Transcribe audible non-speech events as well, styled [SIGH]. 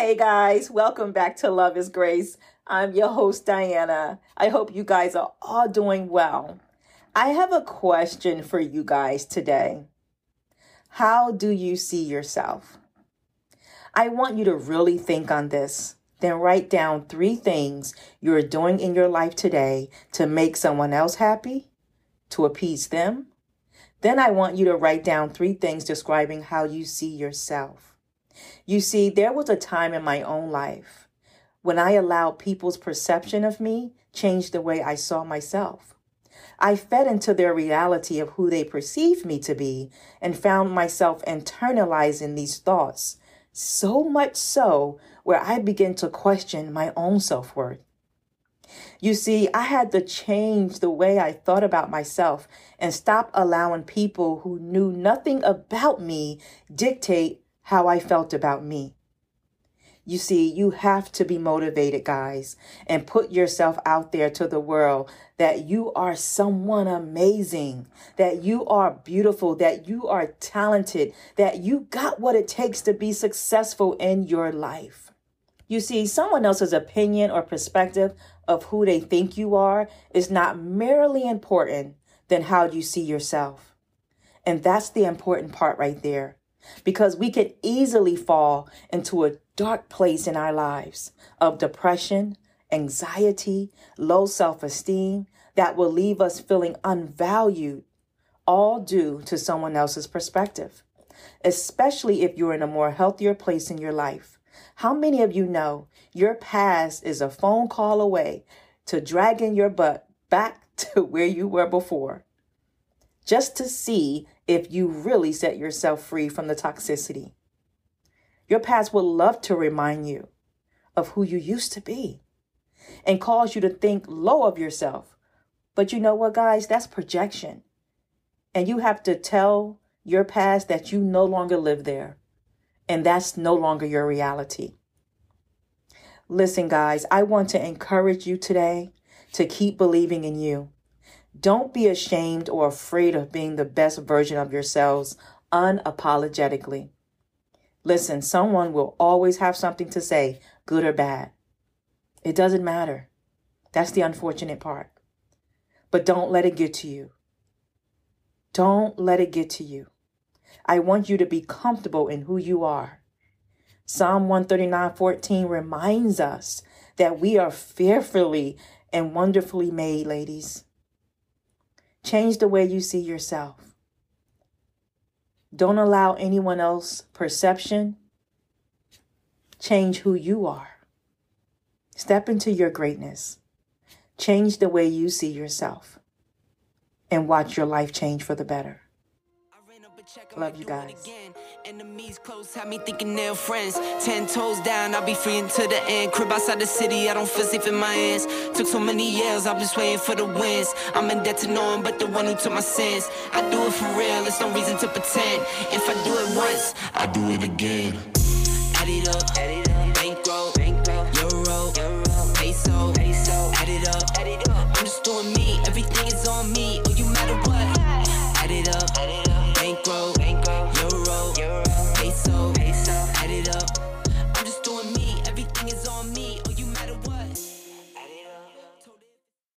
guys, welcome back to Love is Grace. I'm your host, Diana. I hope you guys are all doing well. I have a question for you guys today. How do you see yourself? I want you to really think on this. Then write down three things you're doing in your life today to make someone else happy, to appease them. Then I want you to write down three things describing how you see yourself. You see, there was a time in my own life when I allowed people's perception of me change the way I saw myself. I fed into their reality of who they perceived me to be and found myself internalizing these thoughts, so much so where I began to question my own self worth. You see, I had to change the way I thought about myself and stop allowing people who knew nothing about me dictate how I felt about me. You see, you have to be motivated, guys, and put yourself out there to the world that you are someone amazing, that you are beautiful, that you are talented, that you got what it takes to be successful in your life. You see, someone else's opinion or perspective of who they think you are is not merely important than how you see yourself. And that's the important part right there because we could easily fall into a dark place in our lives of depression, anxiety, low self esteem that will leave us feeling unvalued, all due to someone else's perspective, especially if you're in a more healthier place in your life. How many of you know your past is a phone call away to dragging your butt back [LAUGHS] to where you were before? Just to see if you really set yourself free from the toxicity. Your past will love to remind you of who you used to be and cause you to think low of yourself. But you know what, guys? That's projection. And you have to tell your past that you no longer live there. And that's no longer your reality. Listen, guys, I want to encourage you today to keep believing in you. Don't be ashamed or afraid of being the best version of yourselves unapologetically. Listen, someone will always have something to say, good or bad. It doesn't matter. That's the unfortunate part. But don't let it get to you. Don't let it get to you. I want you to be comfortable in who you are. Psalm 139:14 reminds us that we are fearfully and wonderfully made, ladies. Change the way you see yourself. Don't allow anyone else perception change who you are. Step into your greatness. Change the way you see yourself and watch your life change for the better. Love you guys. Enemies close, have me thinking they're friends. Ten toes down, I'll be free until the end. Crib outside the city, I don't feel safe in my hands. Took so many years, I'm just waiting for the wins. I'm in debt to no one but the one who took my sins. I do it for real, there's no reason to pretend. If I do it once, I do it again. Add it up, add it up. Bankroll, bankroll, euro, euro, peso, peso. Add it up, add it up. I'm just doing me, everything is on me